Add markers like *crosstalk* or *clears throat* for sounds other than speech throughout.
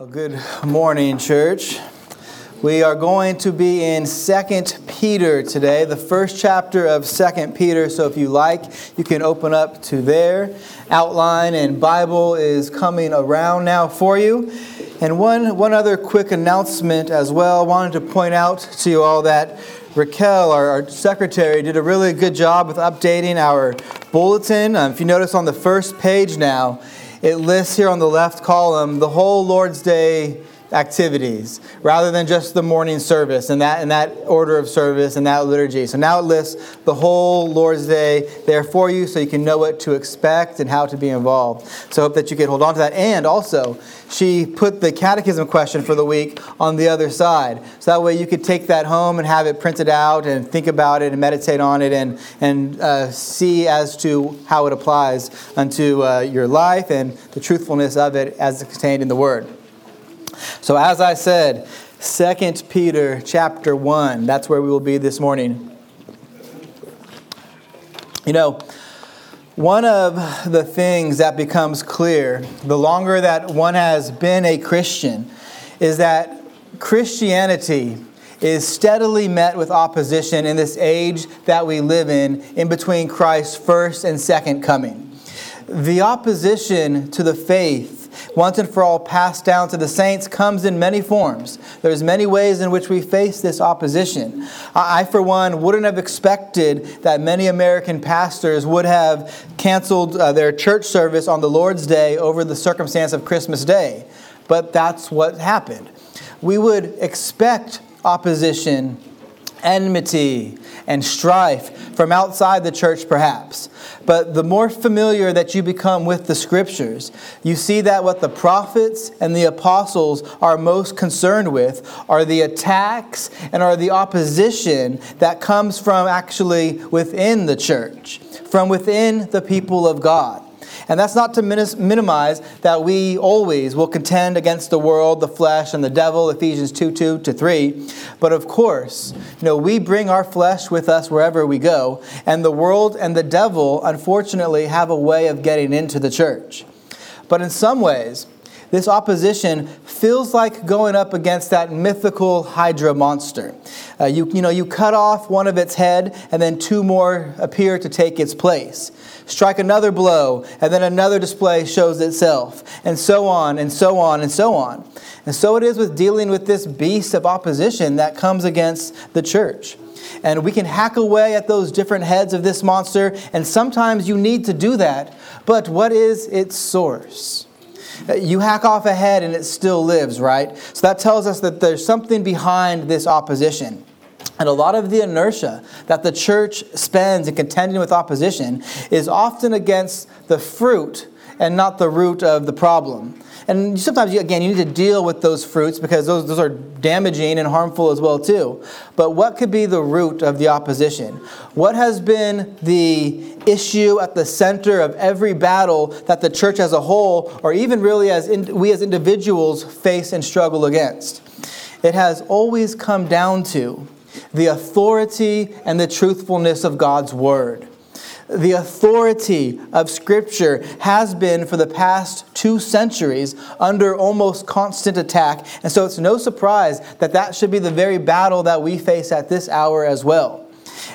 Well, good morning, church. We are going to be in 2 Peter today, the first chapter of 2 Peter. So if you like, you can open up to there. Outline and Bible is coming around now for you. And one, one other quick announcement as well. I wanted to point out to you all that Raquel, our, our secretary, did a really good job with updating our bulletin. Um, if you notice on the first page now, it lists here on the left column the whole Lord's Day activities rather than just the morning service and that, and that order of service and that liturgy. So now it lists the whole Lord's Day there for you so you can know what to expect and how to be involved. So I hope that you can hold on to that. And also, she put the catechism question for the week on the other side. So that way you could take that home and have it printed out and think about it and meditate on it and, and uh, see as to how it applies unto uh, your life and the truthfulness of it as contained in the Word. So as I said, 2 Peter chapter 1, that's where we will be this morning. You know, one of the things that becomes clear the longer that one has been a Christian is that Christianity is steadily met with opposition in this age that we live in, in between Christ's first and second coming. The opposition to the faith once and for all passed down to the saints comes in many forms. There's many ways in which we face this opposition. I, for one, wouldn't have expected that many American pastors would have canceled uh, their church service on the Lord's Day over the circumstance of Christmas Day. But that's what happened. We would expect opposition, enmity, and strife from outside the church, perhaps. But the more familiar that you become with the scriptures, you see that what the prophets and the apostles are most concerned with are the attacks and are the opposition that comes from actually within the church, from within the people of God. And that's not to minimize that we always will contend against the world, the flesh, and the devil, Ephesians 2 2 to 3. But of course, you know, we bring our flesh with us wherever we go, and the world and the devil, unfortunately, have a way of getting into the church. But in some ways, this opposition feels like going up against that mythical Hydra monster. Uh, you, you know, you cut off one of its head, and then two more appear to take its place. Strike another blow, and then another display shows itself, and so on, and so on, and so on. And so it is with dealing with this beast of opposition that comes against the church. And we can hack away at those different heads of this monster, and sometimes you need to do that. But what is its source? You hack off a head and it still lives, right? So that tells us that there's something behind this opposition. And a lot of the inertia that the church spends in contending with opposition is often against the fruit and not the root of the problem. And sometimes, again, you need to deal with those fruits because those, those are damaging and harmful as well too. But what could be the root of the opposition? What has been the issue at the center of every battle that the church as a whole, or even really as in, we as individuals, face and struggle against? It has always come down to the authority and the truthfulness of God's Word the authority of Scripture has been for the past two centuries under almost constant attack. And so it's no surprise that that should be the very battle that we face at this hour as well.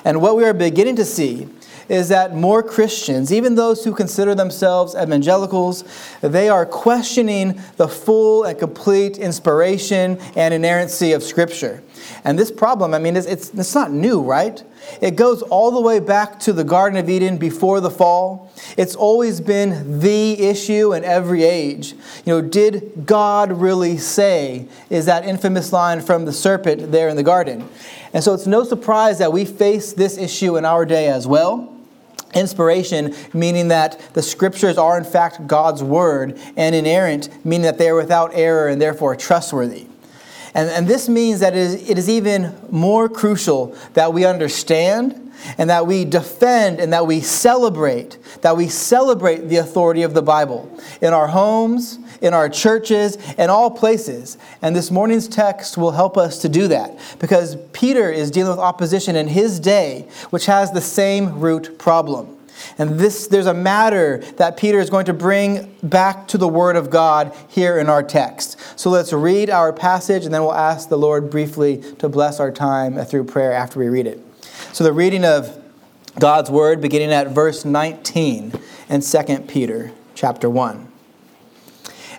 And what we are beginning to see is that more Christians, even those who consider themselves evangelicals, they are questioning the full and complete inspiration and inerrancy of Scripture. And this problem, I mean, it's, it's, it's not new, right? It goes all the way back to the Garden of Eden before the fall. It's always been the issue in every age. You know, did God really say, is that infamous line from the serpent there in the garden? And so it's no surprise that we face this issue in our day as well. Inspiration, meaning that the scriptures are in fact God's word, and inerrant, meaning that they are without error and therefore trustworthy. And, and this means that it is, it is even more crucial that we understand and that we defend and that we celebrate, that we celebrate the authority of the Bible in our homes, in our churches, in all places. And this morning's text will help us to do that because Peter is dealing with opposition in his day, which has the same root problem. And this, there's a matter that Peter is going to bring back to the Word of God here in our text. So let's read our passage and then we'll ask the Lord briefly to bless our time through prayer after we read it. So the reading of God's Word beginning at verse 19 in 2 Peter chapter 1.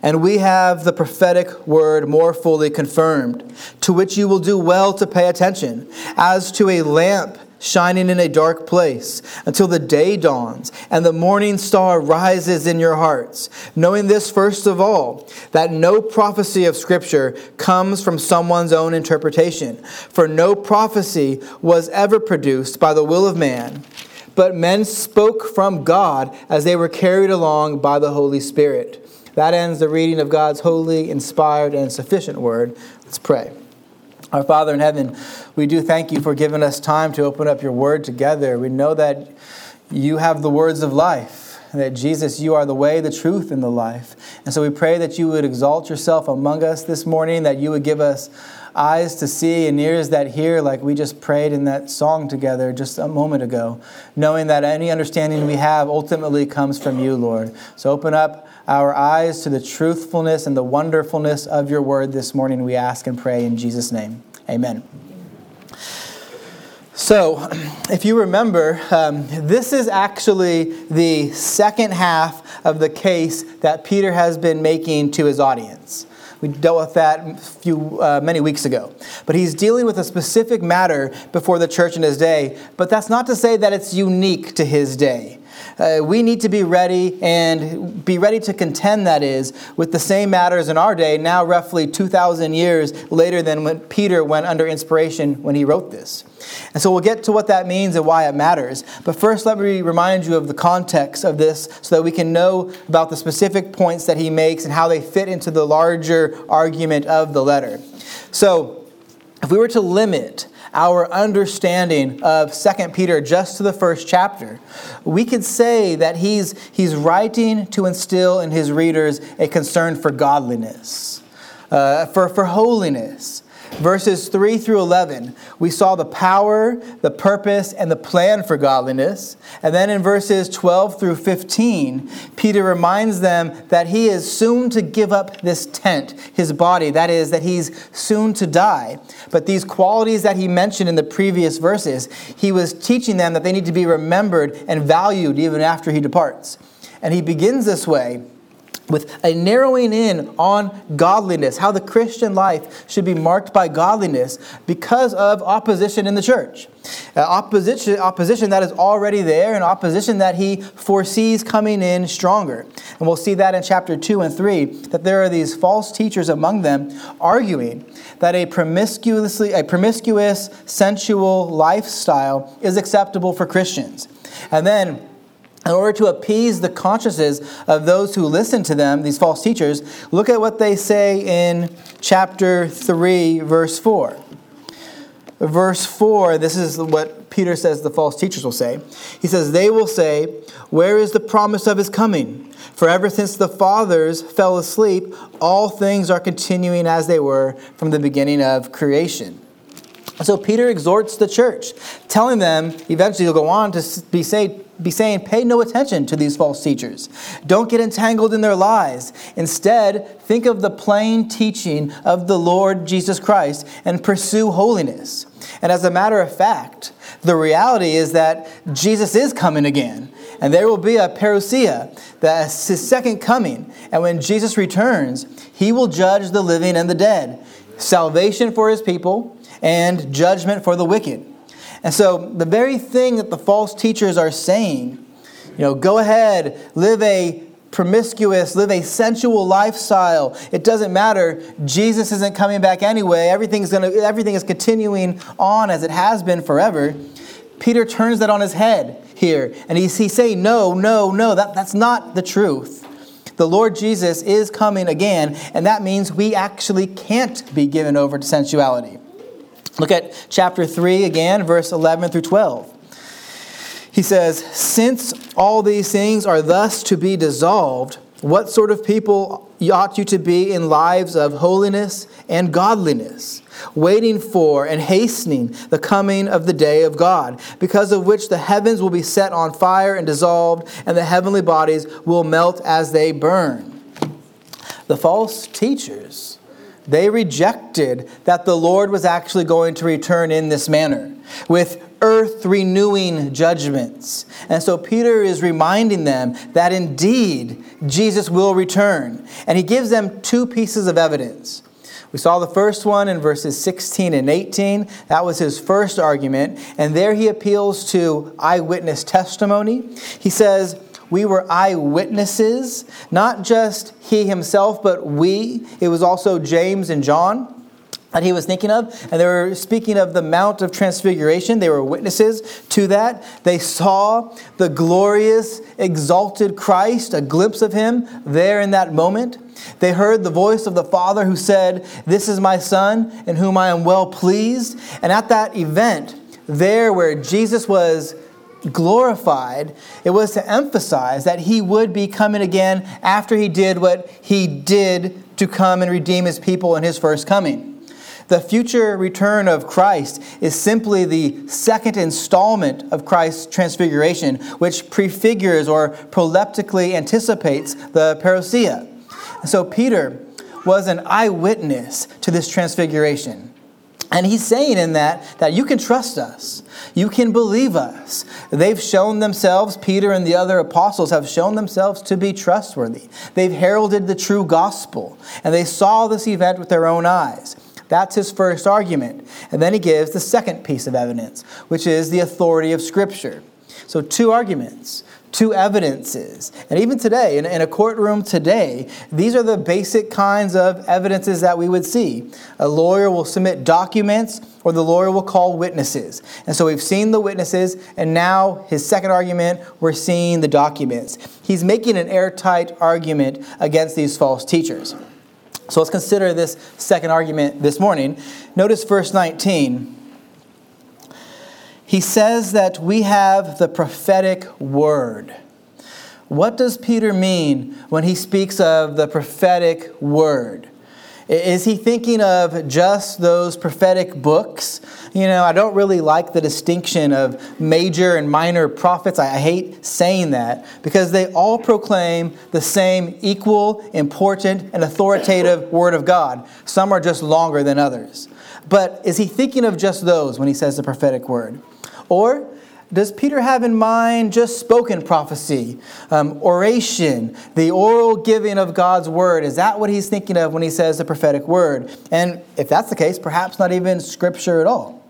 And we have the prophetic word more fully confirmed, to which you will do well to pay attention, as to a lamp shining in a dark place until the day dawns and the morning star rises in your hearts. Knowing this, first of all, that no prophecy of Scripture comes from someone's own interpretation, for no prophecy was ever produced by the will of man. But men spoke from God as they were carried along by the Holy Spirit. That ends the reading of God's holy, inspired, and sufficient word. Let's pray. Our Father in heaven, we do thank you for giving us time to open up your word together. We know that you have the words of life, that Jesus, you are the way, the truth, and the life. And so we pray that you would exalt yourself among us this morning, that you would give us eyes to see and ears that hear, like we just prayed in that song together just a moment ago, knowing that any understanding we have ultimately comes from you, Lord. So open up our eyes to the truthfulness and the wonderfulness of your word this morning, we ask and pray in Jesus' name. Amen. So, *clears throat* if you remember, um, this is actually the second half of the case that Peter has been making to his audience. We dealt with that few, uh, many weeks ago. But he's dealing with a specific matter before the church in his day, but that's not to say that it's unique to his day. Uh, we need to be ready and be ready to contend, that is, with the same matters in our day, now roughly 2,000 years later than when Peter went under inspiration when he wrote this. And so we'll get to what that means and why it matters. But first, let me remind you of the context of this so that we can know about the specific points that he makes and how they fit into the larger argument of the letter. So, if we were to limit our understanding of 2 Peter just to the first chapter, we could say that he's, he's writing to instill in his readers a concern for godliness, uh, for, for holiness, verses 3 through 11, we saw the power, the purpose, and the plan for godliness. And then in verses 12 through 15, Peter reminds them that he is soon to give up this tent, his body. That is, that he's soon to die. But these qualities that he mentioned in the previous verses, he was teaching them that they need to be remembered and valued even after he departs. And he begins this way with a narrowing in on godliness, how the Christian life should be marked by godliness because of opposition in the church. Uh, opposition, opposition that is already there, and opposition that he foresees coming in stronger. And we'll see that in chapter 2 and 3, that there are these false teachers among them arguing that a promiscuously a promiscuous sensual lifestyle is acceptable for Christians. And then in order to appease the consciences of those who listen to them, these false teachers, look at what they say in chapter 3, verse 4. Verse 4, this is what Peter says the false teachers will say. He says, They will say, Where is the promise of his coming? For ever since the fathers fell asleep, all things are continuing as they were from the beginning of creation. So Peter exhorts the church, telling them, eventually he'll go on to be, say, be saying, pay no attention to these false teachers. Don't get entangled in their lies. Instead, think of the plain teaching of the Lord Jesus Christ and pursue holiness. And as a matter of fact, the reality is that Jesus is coming again. And there will be a parousia, that's his second coming. And when Jesus returns, he will judge the living and the dead. Salvation for his people and judgment for the wicked. And so, the very thing that the false teachers are saying, you know, go ahead, live a promiscuous, live a sensual lifestyle. It doesn't matter. Jesus isn't coming back anyway. Everything's gonna, everything is continuing on as it has been forever. Peter turns that on his head here, and he's, he's saying, No, no, no, that, that's not the truth. The Lord Jesus is coming again, and that means we actually can't be given over to sensuality. Look at chapter 3 again, verse 11 through 12. He says, Since all these things are thus to be dissolved, What sort of people ought you to be in lives of holiness and godliness, waiting for and hastening the coming of the day of God, because of which the heavens will be set on fire and dissolved, and the heavenly bodies will melt as they burn? The false teachers, they rejected that the Lord was actually going to return in this manner, with earth renewing judgments. And so Peter is reminding them that indeed Jesus will return. And he gives them two pieces of evidence. We saw the first one in verses 16 and 18. That was his first argument. And there he appeals to eyewitness testimony. He says, We were eyewitnesses, not just he himself, but we. It was also James and John that he was thinking of. And they were speaking of the Mount of Transfiguration. They were witnesses to that. They saw the glorious, exalted Christ, a glimpse of him there in that moment. They heard the voice of the Father who said, This is my Son, in whom I am well pleased. And at that event, there where Jesus was glorified, it was to emphasize that he would be coming again after he did what he did to come and redeem his people in his first coming. The future return of Christ is simply the second installment of Christ's transfiguration, which prefigures or proleptically anticipates the parousia. So Peter was an eyewitness to this transfiguration. And he's saying in that that you can trust us. You can believe us. They've shown themselves, Peter and the other apostles have shown themselves to be trustworthy. They've heralded the true gospel, and they saw this event with their own eyes. That's his first argument. And then he gives the second piece of evidence, which is the authority of Scripture. So, two arguments, two evidences. And even today, in, in, a courtroom today, these are the basic kinds of evidences that we would see. A lawyer will submit documents, or the lawyer will call witnesses. And so we've seen the witnesses, and now his second argument, we're seeing the documents. He's making an airtight argument against these false teachers. So let's consider this second argument this morning. Notice verse 19. He says that we have the prophetic word. What does Peter mean when he speaks of the prophetic word? Is he thinking of just those prophetic books? You know, I don't really like the distinction of major and minor prophets. I hate saying that because they all proclaim the same equal, important, and authoritative Word of God. Some are just longer than others. But is he thinking of just those when he says the prophetic word? Or does Peter have in mind just spoken prophecy, um, oration, the oral giving of God's word? Is that what he's thinking of when he says the prophetic word? And if that's the case, perhaps not even scripture at all.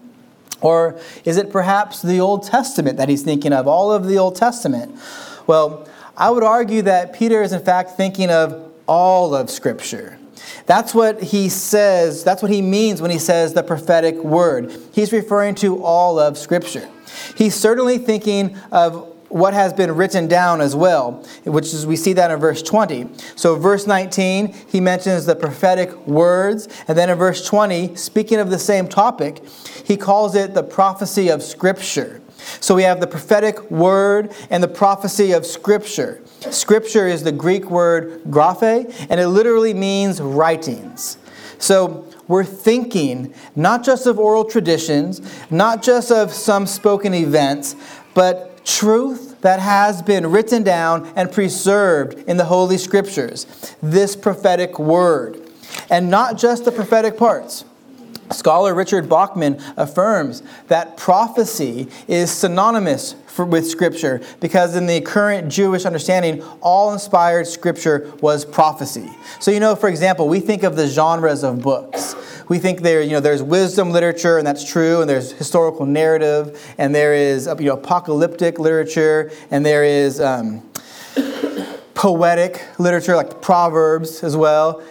Or is it perhaps the Old Testament that he's thinking of, all of the Old Testament? Well, I would argue that Peter is in fact thinking of all of Scripture. That's what he says, that's what he means when he says the prophetic word. He's referring to all of Scripture. He's certainly thinking of what has been written down as well, which is we see that in verse 20. So, verse 19, he mentions the prophetic words, and then in verse 20, speaking of the same topic, he calls it the prophecy of Scripture. So, we have the prophetic word and the prophecy of Scripture. Scripture is the Greek word graphe, and it literally means writings. So, we're thinking not just of oral traditions, not just of some spoken events, but truth that has been written down and preserved in the Holy Scriptures, this prophetic word. And not just the prophetic parts. Scholar Richard Bauckham affirms that prophecy is synonymous for, with Scripture because, in the current Jewish understanding, all inspired Scripture was prophecy. So, you know, for example, we think of the genres of books. We think there, you know, there's wisdom literature, and that's true, and there's historical narrative, and there is you know, apocalyptic literature, and there is um, *coughs* poetic literature like Proverbs as well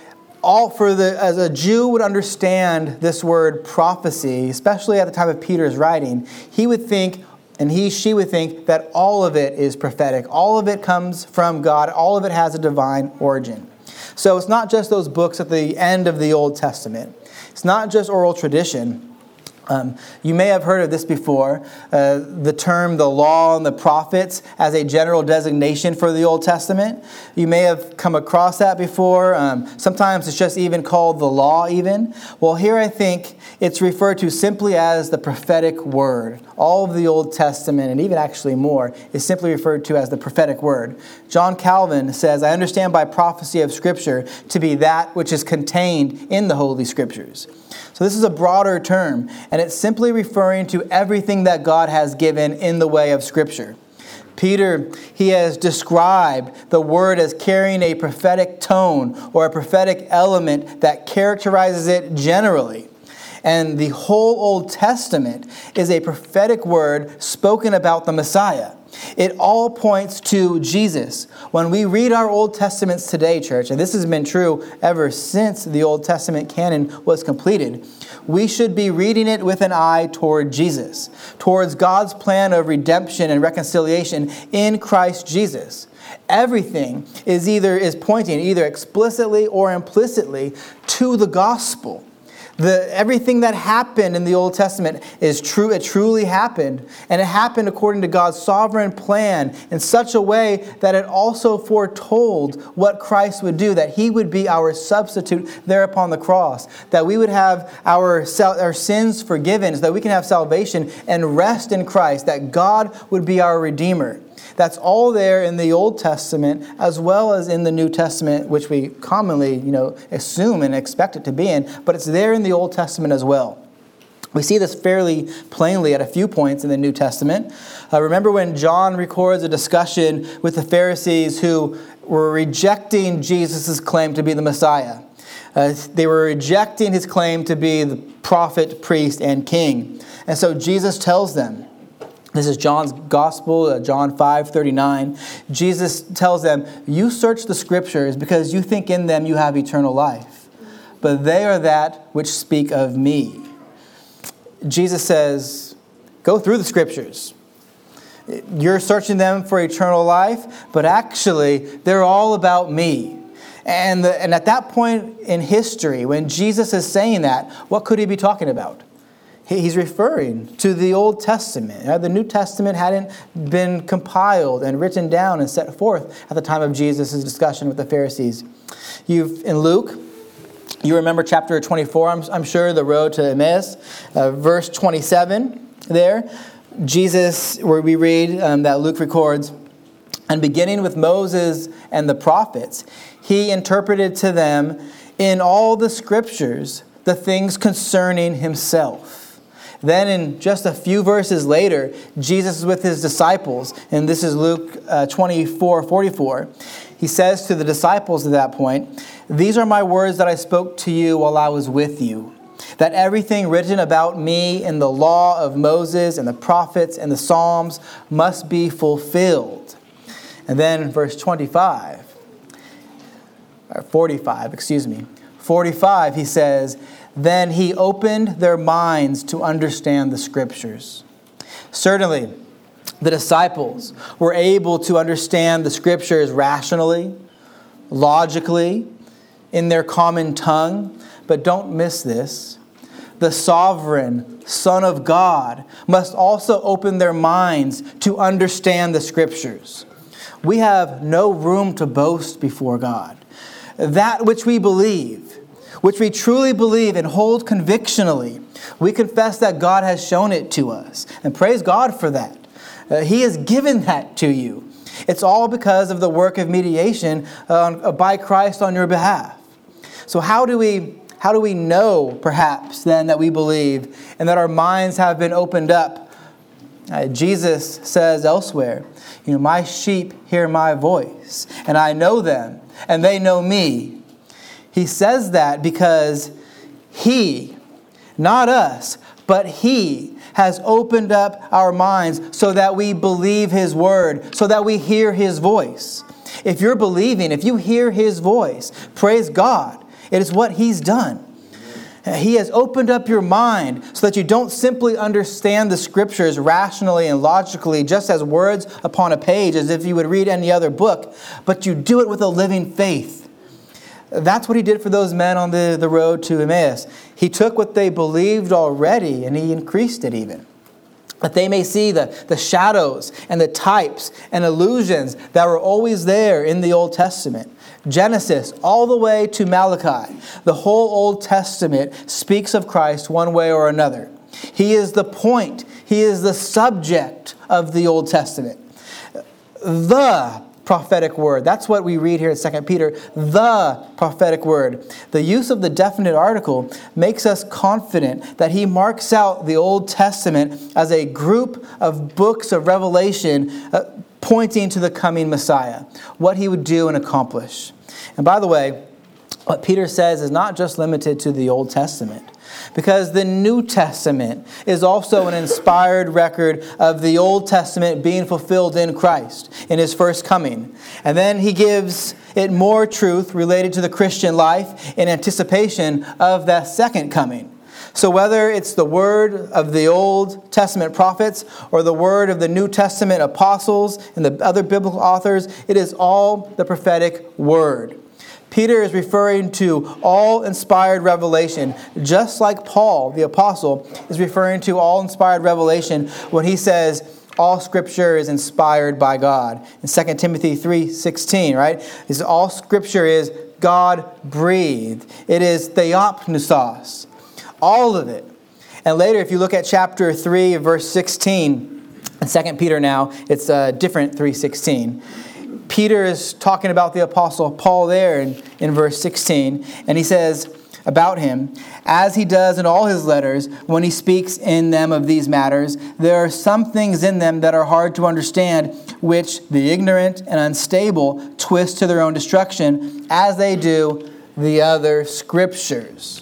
all for the as a Jew would understand this word prophecy, especially at the time of Peter's writing, he would think and he she would think that all of it is prophetic. All of it comes from God. All of it has a divine origin. So it's not just those books at the end of the Old Testament. It's not just oral tradition. Um, you may have heard of this before uh, the term the law and the prophets as a general designation for the Old Testament. You may have come across that before. Um, sometimes it's just even called the law, even. Well, here I think it's referred to simply as the prophetic word. All of the Old Testament, and even actually more, is simply referred to as the prophetic word. John Calvin says, I understand by prophecy of Scripture to be that which is contained in the Holy Scriptures. So, this is a broader term, and it's simply referring to everything that God has given in the way of Scripture. Peter, he has described the word as carrying a prophetic tone or a prophetic element that characterizes it generally. And the whole Old Testament is a prophetic word spoken about the Messiah. It all points to Jesus. When we read our Old Testaments today, church, and this has been true ever since the Old Testament canon was completed, we should be reading it with an eye toward Jesus, towards God's plan of redemption and reconciliation in Christ Jesus. Everything is either is pointing either explicitly or implicitly to the gospel. The, everything that happened in the Old Testament is true. It truly happened. And it happened according to God's sovereign plan in such a way that it also foretold what Christ would do, that he would be our substitute there upon the cross, that we would have our, our sins forgiven, so that we can have salvation and rest in Christ, that God would be our Redeemer. That's all there in the Old Testament as well as in the New Testament, which we commonly, you know, assume and expect it to be in, but it's there in the Old Testament as well. We see this fairly plainly at a few points in the New Testament. Uh, remember when John records a discussion with the Pharisees who were rejecting Jesus' claim to be the Messiah. Uh, they were rejecting his claim to be the prophet, priest, and king. And so Jesus tells them, this is John's gospel, uh, John 5 39. Jesus tells them, You search the scriptures because you think in them you have eternal life, but they are that which speak of me. Jesus says, Go through the scriptures. You're searching them for eternal life, but actually, they're all about me. And, the, and at that point in history, when Jesus is saying that, what could he be talking about? He's referring to the Old Testament. The New Testament hadn't been compiled and written down and set forth at the time of Jesus' discussion with the Pharisees. You've in Luke, you remember chapter 24, I'm, I'm sure, the road to Emmaus, uh, verse 27 there. Jesus, where we read um, that Luke records, and beginning with Moses and the prophets, he interpreted to them in all the scriptures the things concerning himself. Then, in just a few verses later, Jesus is with his disciples, and this is Luke uh, 24 44. He says to the disciples at that point, These are my words that I spoke to you while I was with you. That everything written about me in the law of Moses and the prophets and the Psalms must be fulfilled. And then, verse 25, or 45, excuse me, 45, he says, then he opened their minds to understand the scriptures. Certainly, the disciples were able to understand the scriptures rationally, logically, in their common tongue, but don't miss this. The sovereign Son of God must also open their minds to understand the scriptures. We have no room to boast before God. That which we believe, which we truly believe and hold convictionally, we confess that God has shown it to us. And praise God for that. Uh, he has given that to you. It's all because of the work of mediation uh, by Christ on your behalf. So, how do we how do we know, perhaps, then, that we believe and that our minds have been opened up? Uh, Jesus says elsewhere, You know, my sheep hear my voice, and I know them, and they know me. He says that because He, not us, but He has opened up our minds so that we believe His word, so that we hear His voice. If you're believing, if you hear His voice, praise God. It is what He's done. He has opened up your mind so that you don't simply understand the scriptures rationally and logically, just as words upon a page, as if you would read any other book, but you do it with a living faith That's what he did for those men on the, the road to Emmaus. He took what they believed already and he increased it even. That they may see the, the shadows and the types and illusions that were always there in the Old Testament. Genesis all the way to Malachi. The whole Old Testament speaks of Christ one way or another. He is the point, He is the subject of the Old Testament. The prophetic word. That's what we read here in 2 Peter, the prophetic word. The use of the definite article makes us confident that he marks out the Old Testament as a group of books of revelation uh, pointing to the coming Messiah, what he would do and accomplish. And by the way, what Peter says is not just limited to the Old Testament because the New Testament is also an inspired record of the Old Testament being fulfilled in Christ in his first coming. And then he gives it more truth related to the Christian life in anticipation of that second coming. So, whether it's the word of the Old Testament prophets or the word of the New Testament apostles and the other biblical authors, it is all the prophetic word. Peter is referring to all inspired revelation, just like Paul, the apostle, is referring to all inspired revelation when he says, all scripture is inspired by God. In 2 Timothy 3:16, right? Is all scripture is God breathed. It is theopneustos. All of it. And later, if you look at chapter 3, verse 16, in 2 Peter now, it's a different 316. Peter is talking about the Apostle Paul there in, in verse 16, and he says about him, as he does in all his letters, when he speaks in them of these matters, there are some things in them that are hard to understand, which the ignorant and unstable twist to their own destruction, as they do the other scriptures.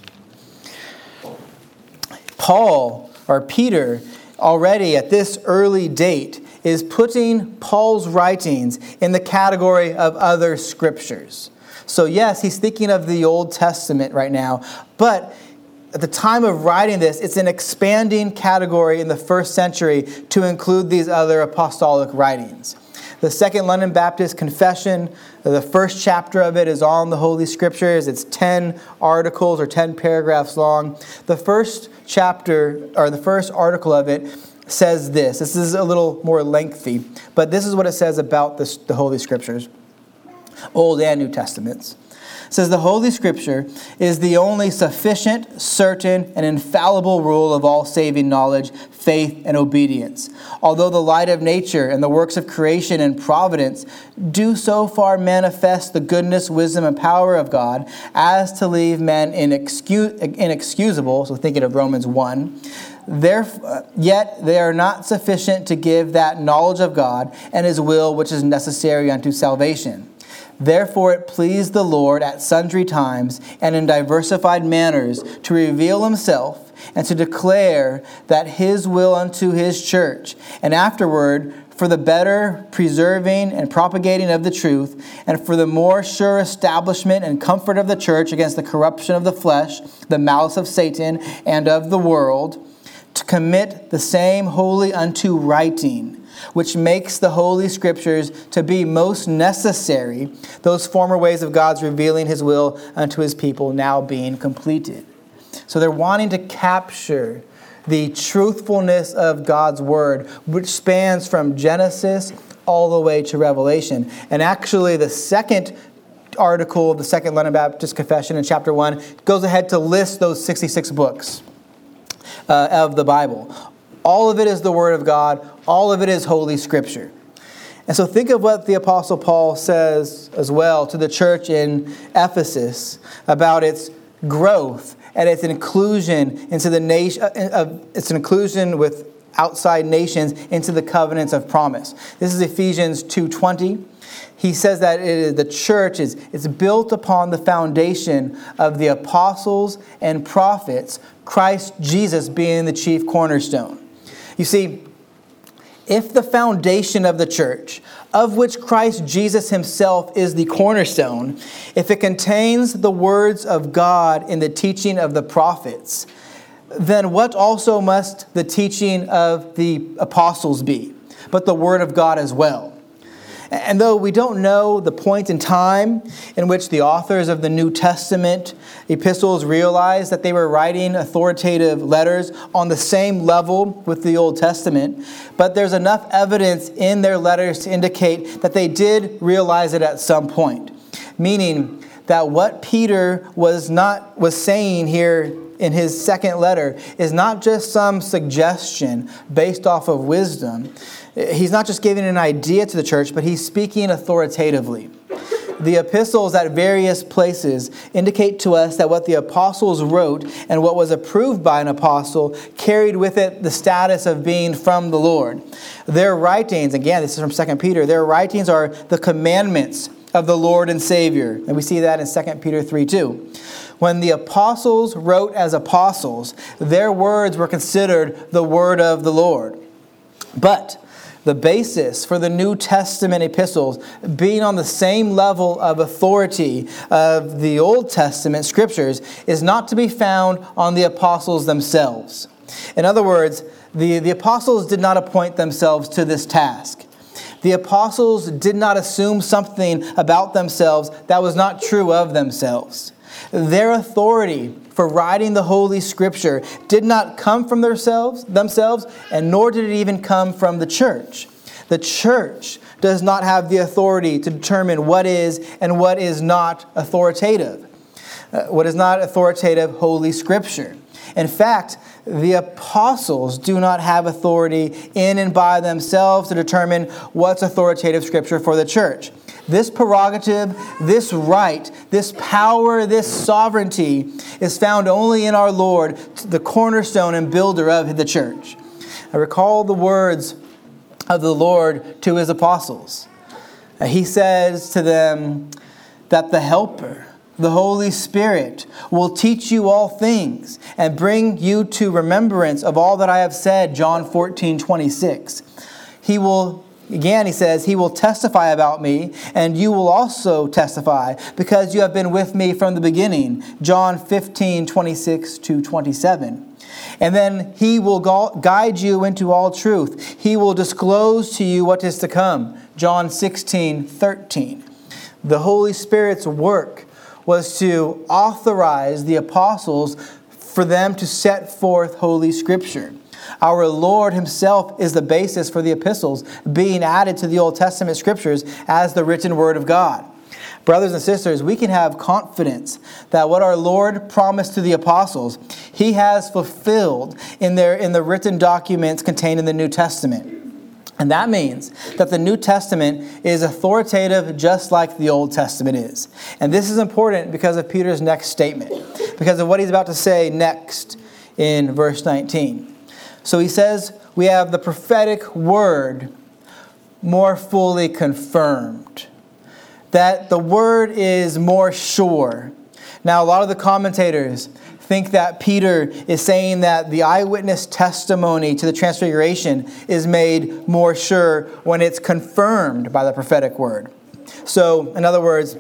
Paul, or Peter, already at this early date, is putting Paul's writings in the category of other scriptures. So, yes, he's thinking of the Old Testament right now, but at the time of writing this, it's an expanding category in the first century to include these other apostolic writings. The Second London Baptist Confession, the first chapter of it is all in the Holy Scriptures. It's 10 articles or 10 paragraphs long. The first chapter, or the first article of it, says this. This is a little more lengthy, but this is what it says about this, the Holy Scriptures, Old and New Testaments. It says the Holy Scripture is the only sufficient, certain, and infallible rule of all saving knowledge, faith, and obedience. Although the light of nature and the works of creation and providence do so far manifest the goodness, wisdom, and power of God as to leave men inexcusable, so thinking of Romans 1 Therefore, yet they are not sufficient to give that knowledge of God and His will which is necessary unto salvation. Therefore, it pleased the Lord at sundry times and in diversified manners to reveal Himself and to declare that His will unto His church, and afterward for the better preserving and propagating of the truth, and for the more sure establishment and comfort of the church against the corruption of the flesh, the malice of Satan, and of the world to commit the same wholly unto writing, which makes the Holy Scriptures to be most necessary, those former ways of God's revealing His will unto His people now being completed. So they're wanting to capture the truthfulness of God's Word, which spans from Genesis all the way to Revelation. And actually, the second article of the Second London Baptist Confession in chapter 1 goes ahead to list those 66 books uh, of the Bible. All of it is the Word of God, all of it is Holy Scripture. And so think of what the Apostle Paul says as well to the church in Ephesus about its growth and its inclusion into the nation, uh, its inclusion with outside nations into the covenants of promise. This is Ephesians 2:20 he says that is, the church is, is built upon the foundation of the apostles and prophets, Christ Jesus being the chief cornerstone. You see, if the foundation of the church, of which Christ Jesus himself is the cornerstone, if it contains the words of God in the teaching of the prophets, then what also must the teaching of the apostles be, but the word of God as well? And though we don't know the point in time in which the authors of the New Testament epistles realized that they were writing authoritative letters on the same level with the Old Testament, but there's enough evidence in their letters to indicate that they did realize it at some point. Meaning that what Peter was not was saying here in his second letter is not just some suggestion based off of wisdom. He's not just giving an idea to the church, but he's speaking authoritatively. The epistles at various places indicate to us that what the apostles wrote and what was approved by an apostle carried with it the status of being from the Lord. Their writings, again, this is from 2 Peter, their writings are the commandments of the Lord and Savior. And we see that in 2 Peter 3 2. When the apostles wrote as apostles, their words were considered the word of the Lord. But the basis for the New Testament epistles being on the same level of authority of the Old Testament scriptures is not to be found on the apostles themselves. In other words, the, the apostles did not appoint themselves to this task. The apostles did not assume something about themselves that was not true of themselves. Their authority for writing the Holy Scripture did not come from themselves, themselves, and nor did it even come from the church. The church does not have the authority to determine what is and what is not authoritative. Uh, what is not authoritative Holy Scripture. In fact, the apostles do not have authority in and by themselves to determine what's authoritative Scripture for the church. This prerogative, this right, this power, this sovereignty is found only in our Lord, the cornerstone and builder of the church. I recall the words of the Lord to his apostles. Uh, he says to them that the Helper, the Holy Spirit, will teach you all things and bring you to remembrance of all that I have said, John 14, 26. He will Again, he says, He will testify about me, and you will also testify, because you have been with me from the beginning. John 15, 26 to 27. And then he will guide you into all truth. He will disclose to you what is to come. John 16, 13. The Holy Spirit's work was to authorize the apostles for them to set forth Holy Scripture. Our Lord Himself is the basis for the epistles being added to the Old Testament scriptures as the written Word of God. Brothers and sisters, we can have confidence that what our Lord promised to the apostles, He has fulfilled in, their, in the written documents contained in the New Testament. And that means that the New Testament is authoritative just like the Old Testament is. And this is important because of Peter's next statement, because of what he's about to say next in verse 19. So he says we have the prophetic word more fully confirmed, that the word is more sure. Now, a lot of the commentators think that Peter is saying that the eyewitness testimony to the transfiguration is made more sure when it's confirmed by the prophetic word. So, in other words,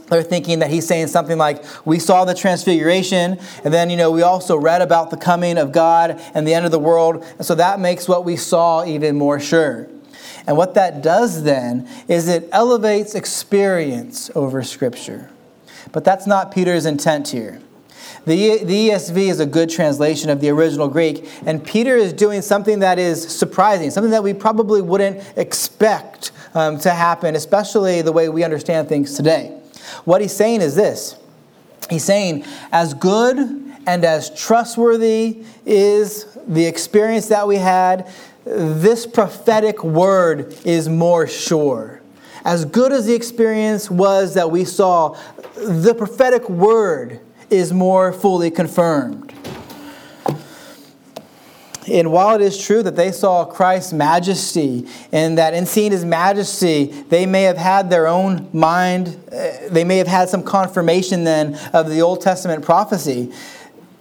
they're thinking that he's saying something like, We saw the transfiguration, and then, you know, we also read about the coming of God and the end of the world. And so that makes what we saw even more sure. And what that does then is it elevates experience over Scripture. But that's not Peter's intent here. The, the ESV is a good translation of the original Greek, and Peter is doing something that is surprising, something that we probably wouldn't expect um, to happen, especially the way we understand things today. What he's saying is this He's saying, as good and as trustworthy is the experience that we had, this prophetic word is more sure. As good as the experience was that we saw, the prophetic word is more fully confirmed. And while it is true that they saw Christ's majesty and that in seeing his majesty, they may have had their own mind, uh, they may have had some confirmation then of the Old Testament prophecy,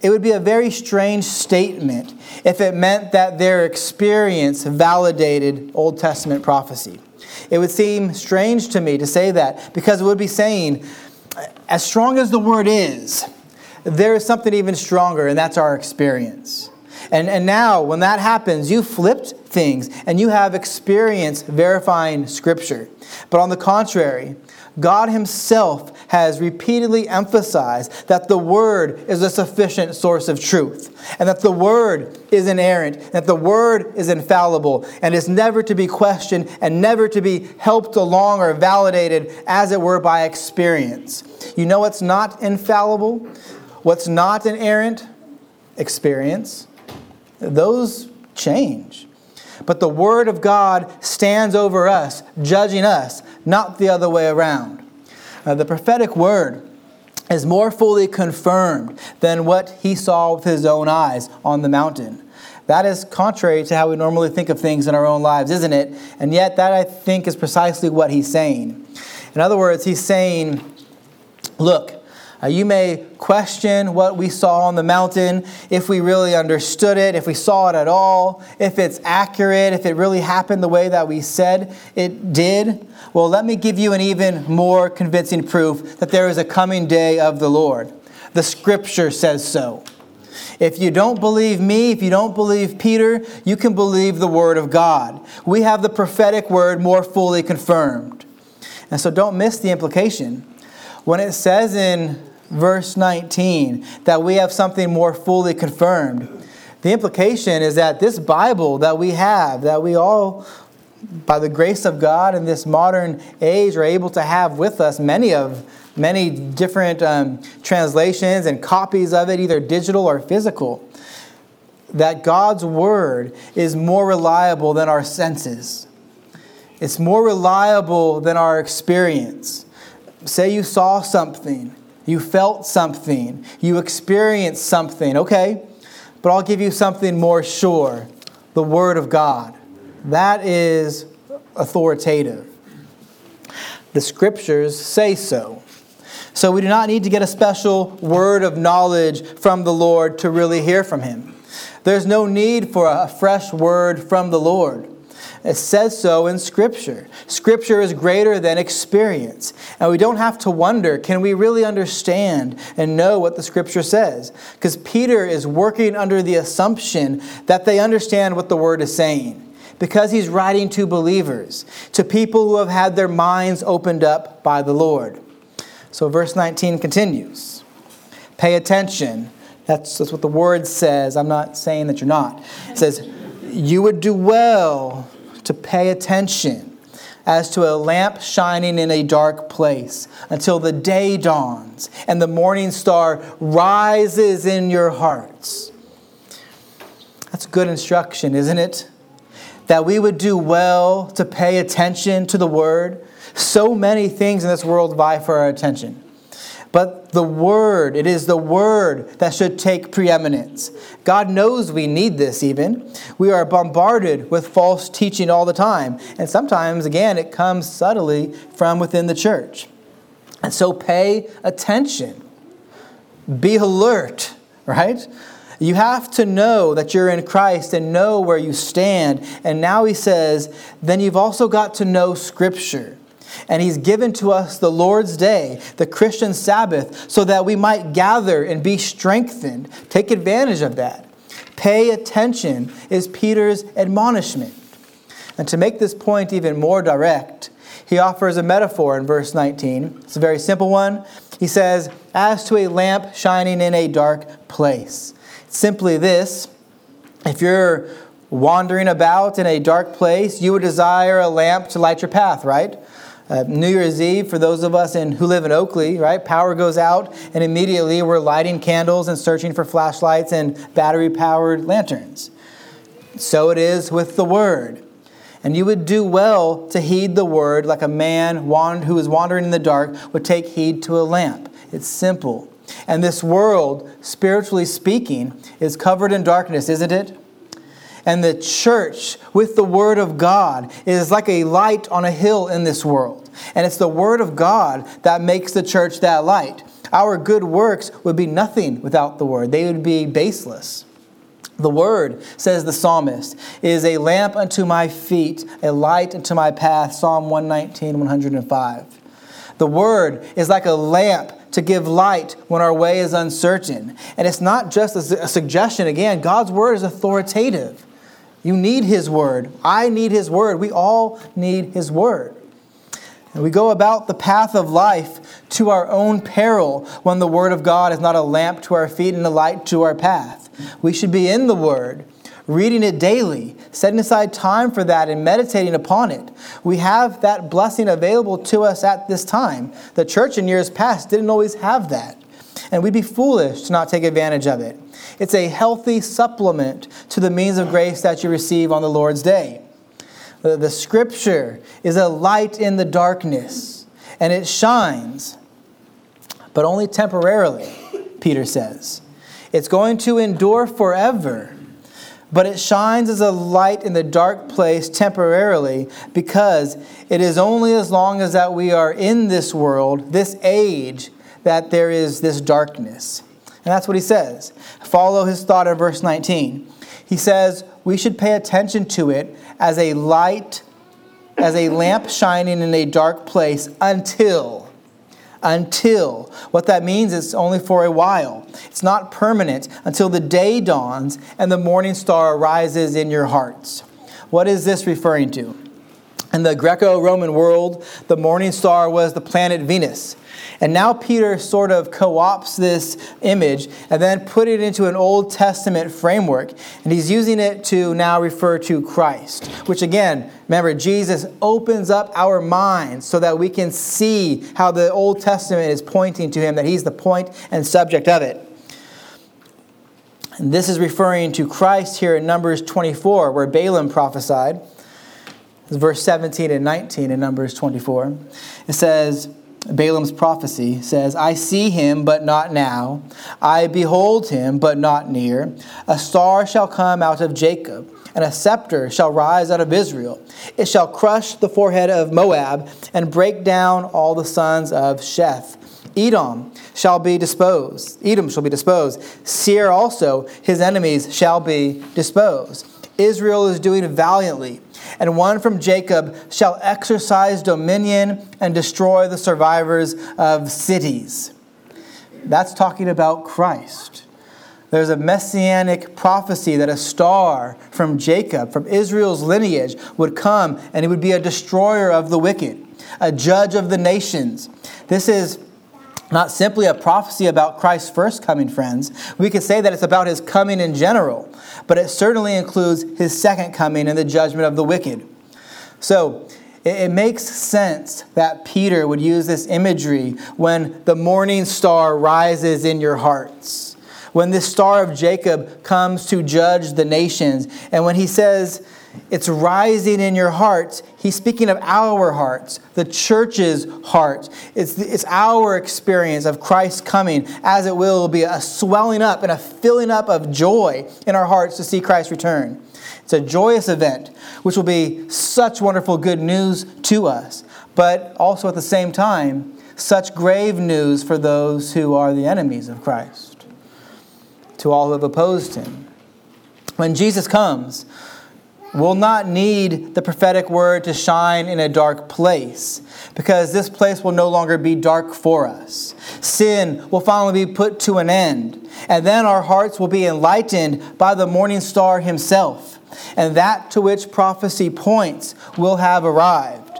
it would be a very strange statement if it meant that their experience validated Old Testament prophecy. It would seem strange to me to say that because it would be saying, as strong as the word is, there is something even stronger, and that's our experience. And, and now, when that happens, you flipped things and you have experience verifying Scripture. But on the contrary, God Himself has repeatedly emphasized that the Word is a sufficient source of truth, and that the Word is inerrant, and that the Word is infallible, and is never to be questioned and never to be helped along or validated, as it were, by experience. You know what's not infallible? What's not inerrant? Experience. Those change. But the Word of God stands over us, judging us, not the other way around. Uh, the prophetic word is more fully confirmed than what he saw with his own eyes on the mountain. That is contrary to how we normally think of things in our own lives, isn't it? And yet, that I think is precisely what he's saying. In other words, he's saying, Look, uh, you may question what we saw on the mountain, if we really understood it, if we saw it at all, if it's accurate, if it really happened the way that we said it did. Well, let me give you an even more convincing proof that there is a coming day of the Lord. The scripture says so. If you don't believe me, if you don't believe Peter, you can believe the word of God. We have the prophetic word more fully confirmed. And so don't miss the implication. When it says in verse 19, that we have something more fully confirmed. The implication is that this Bible that we have, that we all, by the grace of God in this modern age, are able to have with us, many of many different um, translations and copies of it, either digital or physical, that God's Word is more reliable than our senses. It's more reliable than our experience. Say you saw something you felt something. You experienced something. Okay, but I'll give you something more sure the Word of God. That is authoritative. The Scriptures say so. So we do not need to get a special word of knowledge from the Lord to really hear from Him. There's no need for a fresh word from the Lord. It says so in Scripture. Scripture is greater than experience. And we don't have to wonder can we really understand and know what the Scripture says? Because Peter is working under the assumption that they understand what the Word is saying. Because he's writing to believers, to people who have had their minds opened up by the Lord. So, verse 19 continues Pay attention. That's, that's what the word says. I'm not saying that you're not. It says, You would do well to pay attention as to a lamp shining in a dark place until the day dawns and the morning star rises in your hearts. That's good instruction, isn't it? That we would do well to pay attention to the word. So many things in this world vie for our attention. But the Word, it is the Word that should take preeminence. God knows we need this even. We are bombarded with false teaching all the time. And sometimes, again, it comes subtly from within the church. And so pay attention. Be alert, right? You have to know that you're in Christ and know where you stand. And now he says, then you've also got to know Scripture. And he's given to us the Lord's day, the Christian Sabbath, so that we might gather and be strengthened. Take advantage of that. Pay attention is Peter's admonishment. And to make this point even more direct, he offers a metaphor in verse 19. It's a very simple one. He says, As to a lamp shining in a dark place. simply this if you're wandering about in a dark place, you would desire a lamp to light your path, right? Uh, New Year's Eve, for those of us in, who live in Oakley, right? Power goes out, and immediately we're lighting candles and searching for flashlights and battery powered lanterns. So it is with the Word. And you would do well to heed the Word like a man who is wandering in the dark would take heed to a lamp. It's simple. And this world, spiritually speaking, is covered in darkness, isn't it? And the church, with the Word of God, is like a light on a hill in this world. And it's the Word of God that makes the church that light. Our good works would be nothing without the Word, they would be baseless. The Word, says the psalmist, is a lamp unto my feet, a light unto my path. Psalm 119, 105. The Word is like a lamp to give light when our way is uncertain. And it's not just a suggestion. Again, God's Word is authoritative. You need His Word. I need His Word. We all need His Word. And we go about the path of life to our own peril when the Word of God is not a lamp to our feet and a light to our path. We should be in the Word, reading it daily, setting aside time for that and meditating upon it. We have that blessing available to us at this time. The church in years past didn't always have that. And we'd be foolish to not take advantage of it. It's a healthy supplement to the means of grace that you receive on the Lord's day. The, the scripture is a light in the darkness, and it shines, but only temporarily, Peter says. It's going to endure forever, but it shines as a light in the dark place temporarily because it is only as long as that we are in this world, this age, that there is this darkness. And that's what he says. Follow his thought in verse 19. He says, We should pay attention to it as a light, as a lamp shining in a dark place until. Until. What that means is only for a while. It's not permanent until the day dawns and the morning star arises in your hearts. What is this referring to? In the Greco Roman world, the morning star was the planet Venus. And now Peter sort of co opts this image and then put it into an Old Testament framework. And he's using it to now refer to Christ, which again, remember, Jesus opens up our minds so that we can see how the Old Testament is pointing to him, that he's the point and subject of it. And this is referring to Christ here in Numbers 24, where Balaam prophesied. verse 17 and 19 in Numbers 24. It says, Balaam's prophecy says, I see him, but not now. I behold him, but not near. A star shall come out of Jacob, and a scepter shall rise out of Israel. It shall crush the forehead of Moab and break down all the sons of Sheth. Edom shall be disposed. Edom shall be disposed. Seir also, his enemies, shall be disposed. Israel is doing valiantly and one from Jacob shall exercise dominion and destroy the survivors of cities. That's talking about Christ. There's a messianic prophecy that a star from Jacob, from Israel's lineage, would come and he would be a destroyer of the wicked, a judge of the nations. This is not simply a prophecy about Christ's first coming, friends. We could say that it's about his coming in general, but it certainly includes his second coming and the judgment of the wicked. So, it makes sense that Peter would use this imagery when the morning star rises in your hearts, when this star of Jacob comes to judge the nations, and when he says, it's rising in your hearts. He's speaking of our hearts, the church's heart. It's, it's our experience of Christ coming, as it will be a swelling up and a filling up of joy in our hearts to see Christ return. It's a joyous event, which will be such wonderful good news to us, but also at the same time, such grave news for those who are the enemies of Christ, to all who have opposed him. When Jesus comes, will not need the prophetic word to shine in a dark place because this place will no longer be dark for us. Sin will finally be put to an end, and then our hearts will be enlightened by the morning star himself. And that to which prophecy points will have arrived.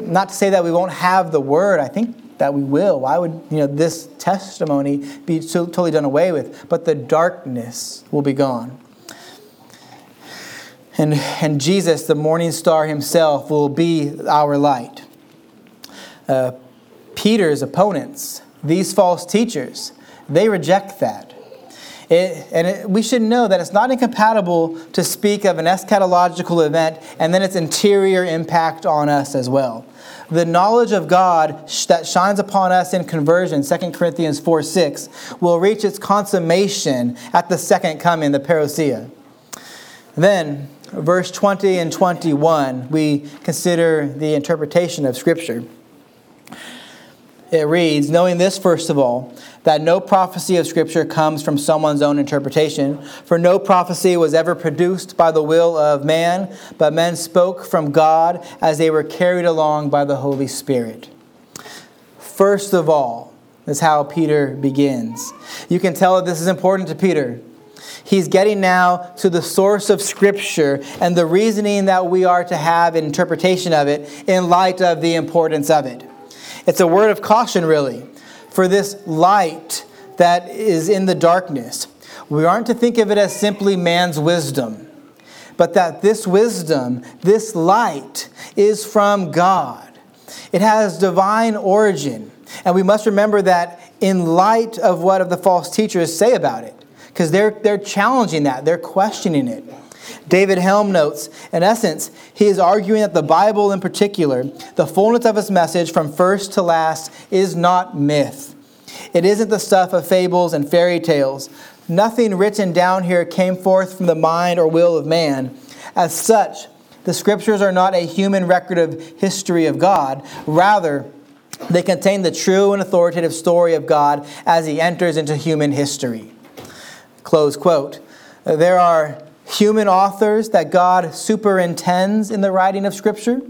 Not to say that we won't have the word, I think that we will. Why would you know this testimony be totally done away with? But the darkness will be gone. And, and Jesus, the morning star himself, will be our light. Uh, Peter's opponents, these false teachers, they reject that. It, and it, we should know that it's not incompatible to speak of an eschatological event and then its interior impact on us as well. The knowledge of God that shines upon us in conversion, 2 Corinthians 4 6, will reach its consummation at the second coming, the parousia. Then, verse 20 and 21, we consider the interpretation of Scripture. It reads, knowing this, first of all, that no prophecy of Scripture comes from someone's own interpretation, for no prophecy was ever produced by the will of man, but men spoke from God as they were carried along by the Holy Spirit. First of all, is how Peter begins. You can tell that this is important to Peter He's getting now to the source of Scripture and the reasoning that we are to have in interpretation of it in light of the importance of it. It's a word of caution, really, for this light that is in the darkness. We aren't to think of it as simply man's wisdom, but that this wisdom, this light, is from God. It has divine origin. And we must remember that in light of what the false teachers say about it because they're, they're challenging that, they're questioning it. David Helm notes, in essence, he is arguing that the Bible in particular, the fullness of its message from first to last, is not myth. It isn't the stuff of fables and fairy tales. Nothing written down here came forth from the mind or will of man. As such, the scriptures are not a human record of history of God. Rather, they contain the true and authoritative story of God as he enters into human history. Close quote. Uh, there are human authors that God superintends in the writing of Scripture,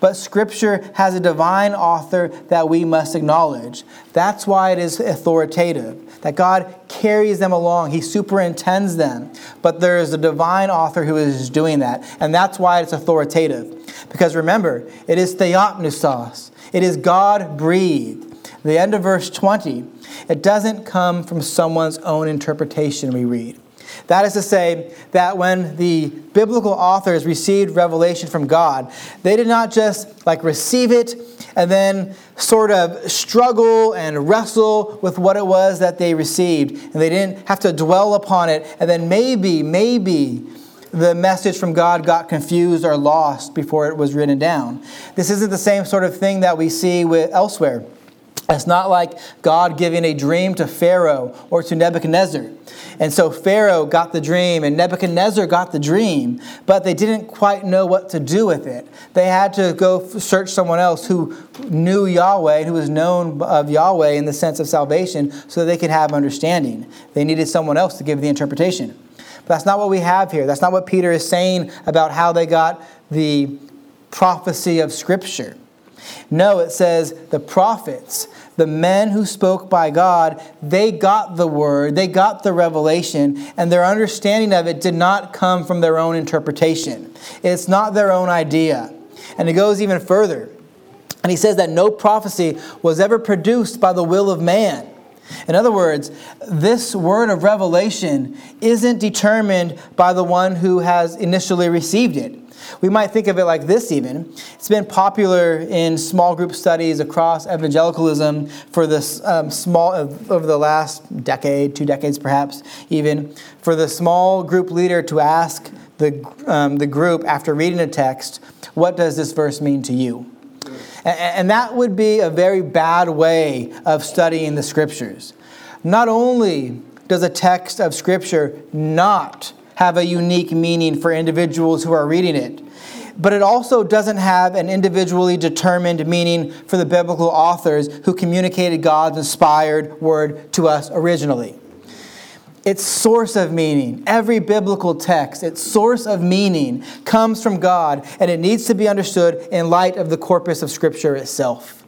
but Scripture has a divine author that we must acknowledge. That's why it is authoritative, that God carries them along, He superintends them, but there is a divine author who is doing that, and that's why it's authoritative. Because remember, it is theopneustos, it is God breathed. The end of verse 20 it doesn't come from someone's own interpretation, we read. That is to say, that when the biblical authors received revelation from God, they did not just like receive it and then sort of struggle and wrestle with what it was that they received. And they didn't have to dwell upon it. And then maybe, maybe the message from God got confused or lost before it was written down. This isn't the same sort of thing that we see with elsewhere. It's not like God giving a dream to Pharaoh or to Nebuchadnezzar. And so Pharaoh got the dream and Nebuchadnezzar got the dream, but they didn't quite know what to do with it. They had to go search someone else who knew Yahweh, who was known of Yahweh in the sense of salvation, so they could have understanding. They needed someone else to give the interpretation. But that's not what we have here. That's not what Peter is saying about how they got the prophecy of Scripture. No, it says the prophets, the men who spoke by God, they got the word, they got the revelation, and their understanding of it did not come from their own interpretation. It's not their own idea. And it goes even further. And he says that no prophecy was ever produced by the will of man. In other words, this word of revelation isn't determined by the one who has initially received it. We might think of it like this even. It's been popular in small group studies across evangelicalism for this um, small, over the last decade, two decades perhaps, even, for the small group leader to ask the, um, the group after reading a text, what does this verse mean to you? And that would be a very bad way of studying the scriptures. Not only does a text of scripture not have a unique meaning for individuals who are reading it. But it also doesn't have an individually determined meaning for the biblical authors who communicated God's inspired word to us originally. Its source of meaning, every biblical text, its source of meaning comes from God, and it needs to be understood in light of the corpus of Scripture itself.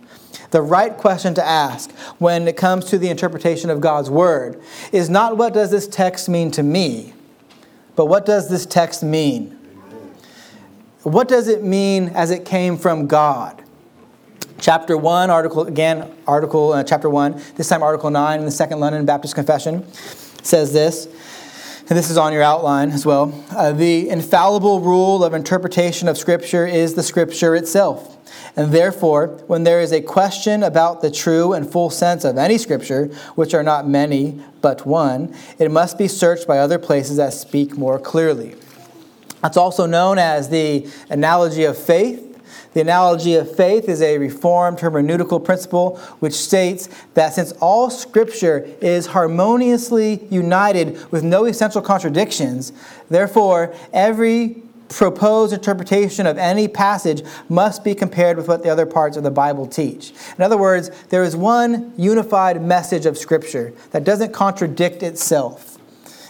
The right question to ask when it comes to the interpretation of God's Word is not what does this text mean to me, but what does this text mean? What does it mean as it came from God? Chapter 1, article, again, article, uh, chapter 1, this time article 9 in the Second London Baptist Confession says this, and this is on your outline as well. Uh, the infallible rule of interpretation of Scripture is the Scripture itself. And therefore, when there is a question about the true and full sense of any scripture, which are not many, but one, it must be searched by other places that speak more clearly. That's also known as the analogy of faith. The analogy of faith is a reformed hermeneutical principle which states that since all scripture is harmoniously united with no essential contradictions, therefore every proposed interpretation of any passage must be compared with what the other parts of the Bible teach. In other words, there is one unified message of Scripture that doesn't contradict itself.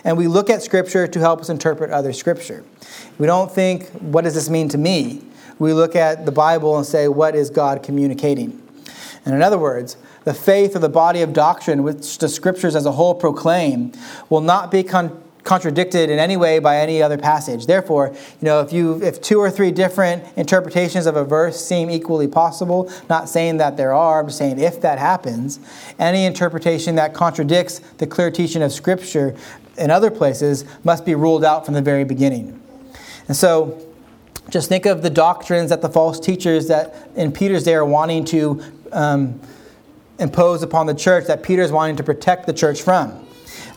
And we look at Scripture to help us interpret other Scripture. We don't think, what does this mean to me? We look at the Bible and say, what is God communicating? And in other words, the faith or the body of doctrine which the Scriptures as a whole proclaim will not be con- contradicted in any way by any other passage. Therefore, you know, if you if two or three different interpretations of a verse seem equally possible, not saying that there are, I'm saying if that happens, any interpretation that contradicts the clear teaching of Scripture in other places must be ruled out from the very beginning. And so, just think of the doctrines that the false teachers that in Peter's day are wanting to um, impose upon the church, that Peter's wanting to protect the church from.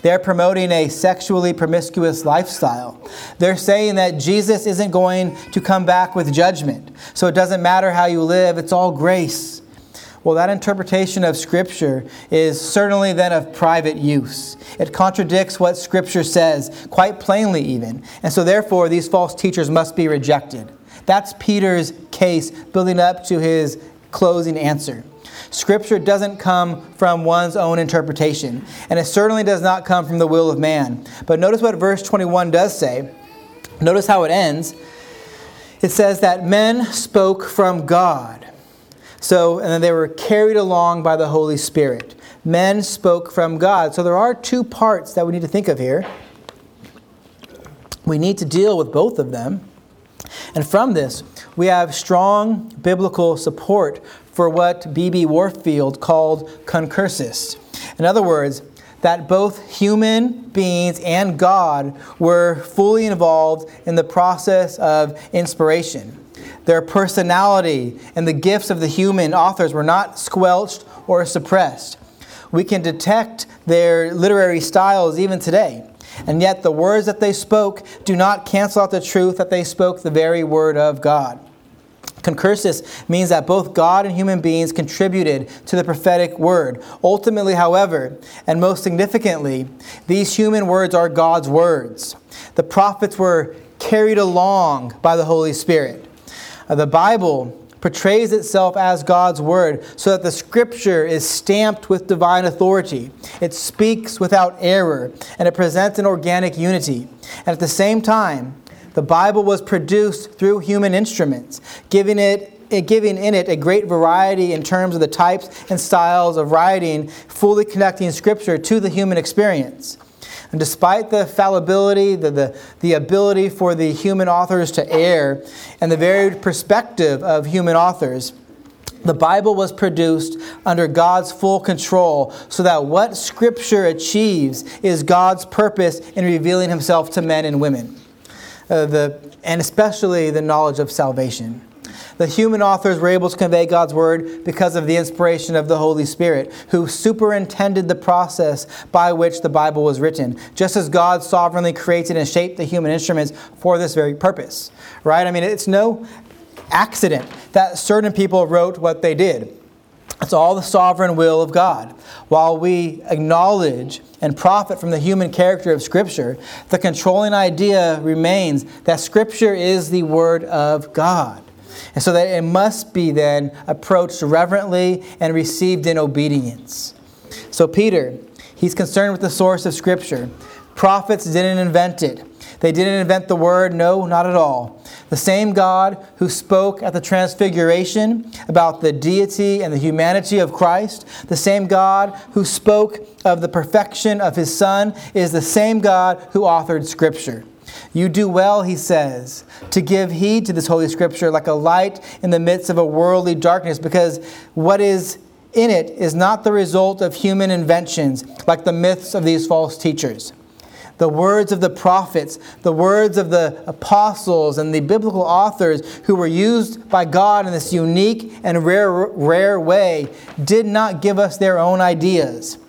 They're promoting a sexually promiscuous lifestyle. They're saying that Jesus isn't going to come back with judgment. So it doesn't matter how you live, it's all grace. Well, that interpretation of Scripture is certainly then of private use. It contradicts what Scripture says, quite plainly, even. And so, therefore, these false teachers must be rejected. That's Peter's case, building up to his closing answer. Scripture doesn't come from one's own interpretation, and it certainly does not come from the will of man. But notice what verse 21 does say. Notice how it ends. It says that men spoke from God. So, and then they were carried along by the Holy Spirit. Men spoke from God. So there are two parts that we need to think of here. We need to deal with both of them. And from this, we have strong biblical support for what B.B. Warfield called concursus. In other words, that both human beings and God were fully involved in the process of inspiration. Their personality and the gifts of the human authors were not squelched or suppressed. We can detect their literary styles even today. And yet, the words that they spoke do not cancel out the truth that they spoke the very word of God. Concursus means that both God and human beings contributed to the prophetic word. Ultimately, however, and most significantly, these human words are God's words. The prophets were carried along by the Holy Spirit. Uh, the Bible portrays itself as God's word so that the scripture is stamped with divine authority. It speaks without error and it presents an organic unity. And at the same time, the Bible was produced through human instruments, giving it eh, giving in it a great variety in terms of the types and styles of writing, fully connecting Scripture to the human experience. And despite the fallibility, the, the, the ability for the human authors to err, and the varied perspective of human authors, the Bible was produced under God's full control so that what Scripture achieves is God's purpose in revealing Himself to men and women uh, the, and especially the knowledge of salvation. The human authors were able to convey God's word because of the inspiration of the Holy Spirit, who superintended the process by which the Bible was written, just as God sovereignly created and shaped the human instruments for this very purpose. Right? I mean, it's no accident that certain people wrote what they did. It's all the sovereign will of God. While we acknowledge and profit from the human character of Scripture, the controlling idea remains that Scripture is the Word of God. And so that it must be then approached reverently and received in obedience. So, Peter, he's concerned with the source of Scripture. Prophets didn't invent it. They didn't invent the word, no, not at all. The same God who spoke at the Transfiguration about the deity and the humanity of Christ, the same God who spoke of the perfection of his Son, is the same God who authored Scripture. You do well, he says, to give heed to this Holy Scripture like a light in the midst of a worldly darkness, because what is in it is not the result of human inventions like the myths of these false teachers the words of the prophets, the words of the apostles, and the biblical authors who were used by God in this unique and rare, rare way did not give us their own ideas.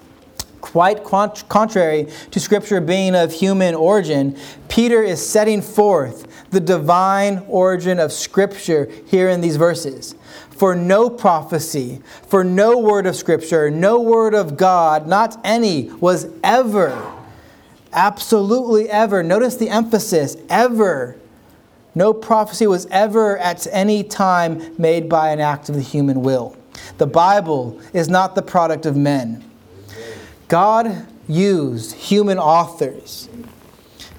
Quite contrary to Scripture being of human origin, Peter is setting forth the divine origin of Scripture here in these verses. For no prophecy, for no word of Scripture, no word of God, not any, was ever Absolutely ever. Notice the emphasis ever. No prophecy was ever at any time made by an act of the human will. The Bible is not the product of men. God used human authors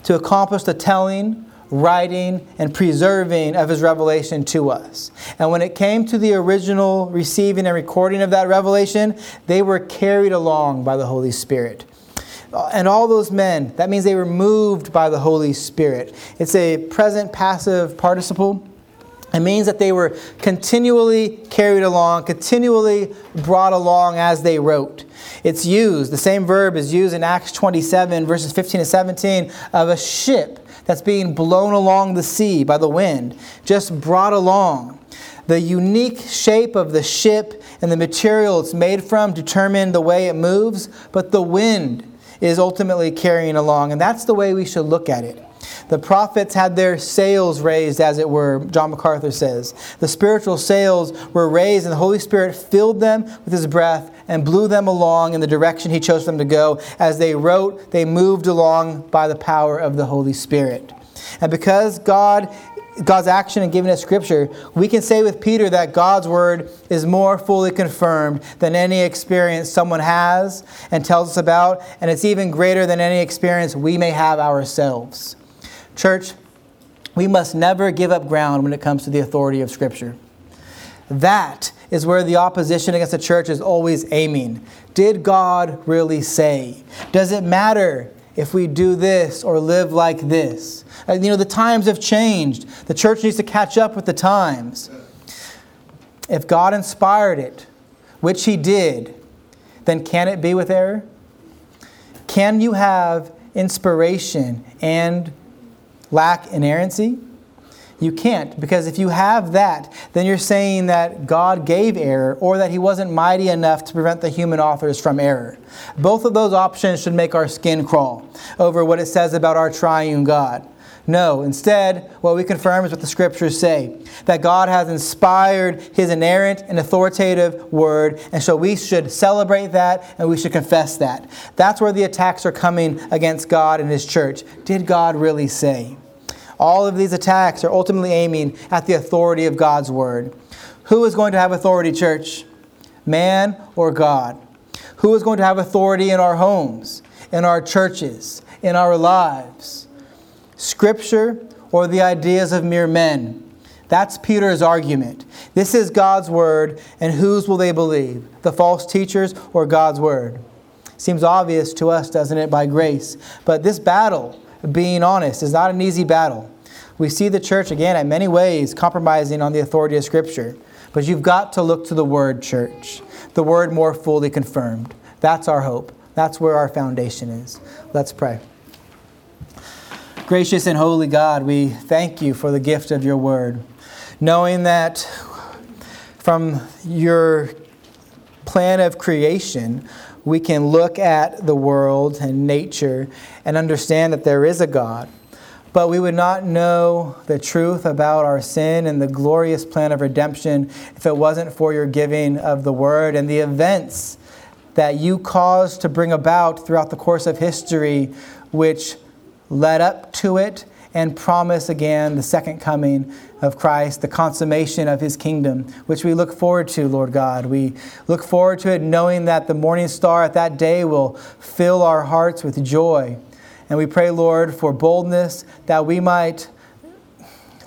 to accomplish the telling, writing, and preserving of his revelation to us. And when it came to the original receiving and recording of that revelation, they were carried along by the Holy Spirit. And all those men, that means they were moved by the Holy Spirit. It's a present passive participle. It means that they were continually carried along, continually brought along as they wrote. It's used, the same verb is used in Acts 27, verses 15 and 17, of a ship that's being blown along the sea by the wind, just brought along. The unique shape of the ship and the material it's made from determine the way it moves, but the wind is ultimately carrying along. And that's the way we should look at it. The prophets had their sails raised, as it were, John MacArthur says. The spiritual sails were raised, and the Holy Spirit filled them with his breath and blew them along in the direction he chose them to go. As they wrote, they moved along by the power of the Holy Spirit. And because God God's action and giving us scripture, we can say with Peter that God's word is more fully confirmed than any experience someone has and tells us about, and it's even greater than any experience we may have ourselves. Church, we must never give up ground when it comes to the authority of scripture. That is where the opposition against the church is always aiming. Did God really say? Does it matter if we do this or live like this? Uh, you know, the times have changed. The church needs to catch up with the times. If God inspired it, which He did, then can it be with error? Can you have inspiration and lack inerrancy? You can't, because if you have that, then you're saying that God gave error or that He wasn't mighty enough to prevent the human authors from error. Both of those options should make our skin crawl over what it says about our triune God. No, instead, what we confirm is what the scriptures say that God has inspired his inerrant and authoritative word, and so we should celebrate that and we should confess that. That's where the attacks are coming against God and his church. Did God really say? All of these attacks are ultimately aiming at the authority of God's word. Who is going to have authority, church? Man or God? Who is going to have authority in our homes, in our churches, in our lives? Scripture or the ideas of mere men? That's Peter's argument. This is God's word, and whose will they believe? The false teachers or God's word? Seems obvious to us, doesn't it, by grace. But this battle, being honest, is not an easy battle. We see the church, again, in many ways compromising on the authority of Scripture. But you've got to look to the Word, church. The Word more fully confirmed. That's our hope. That's where our foundation is. Let's pray. Gracious and holy God, we thank you for the gift of your Word. Knowing that from your plan of creation, we can look at the world and nature and understand that there is a God but we would not know the truth about our sin and the glorious plan of redemption if it wasn't for your giving of the word and the events that you caused to bring about throughout the course of history, which led up to it and promise again the second coming of Christ, the consummation of his kingdom, which we look forward to, Lord God. We look forward to it knowing that the morning star at that day will fill our hearts with joy and we pray, Lord, for boldness that we might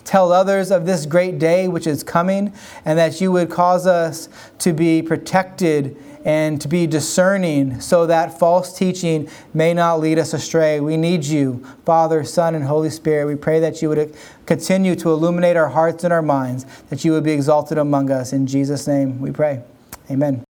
tell others of this great day which is coming, and that you would cause us to be protected and to be discerning so that false teaching may not lead us astray. We need you, Father, Son, and Holy Spirit. We pray that you would continue to illuminate our hearts and our minds, that you would be exalted among us. In Jesus' name we pray. Amen.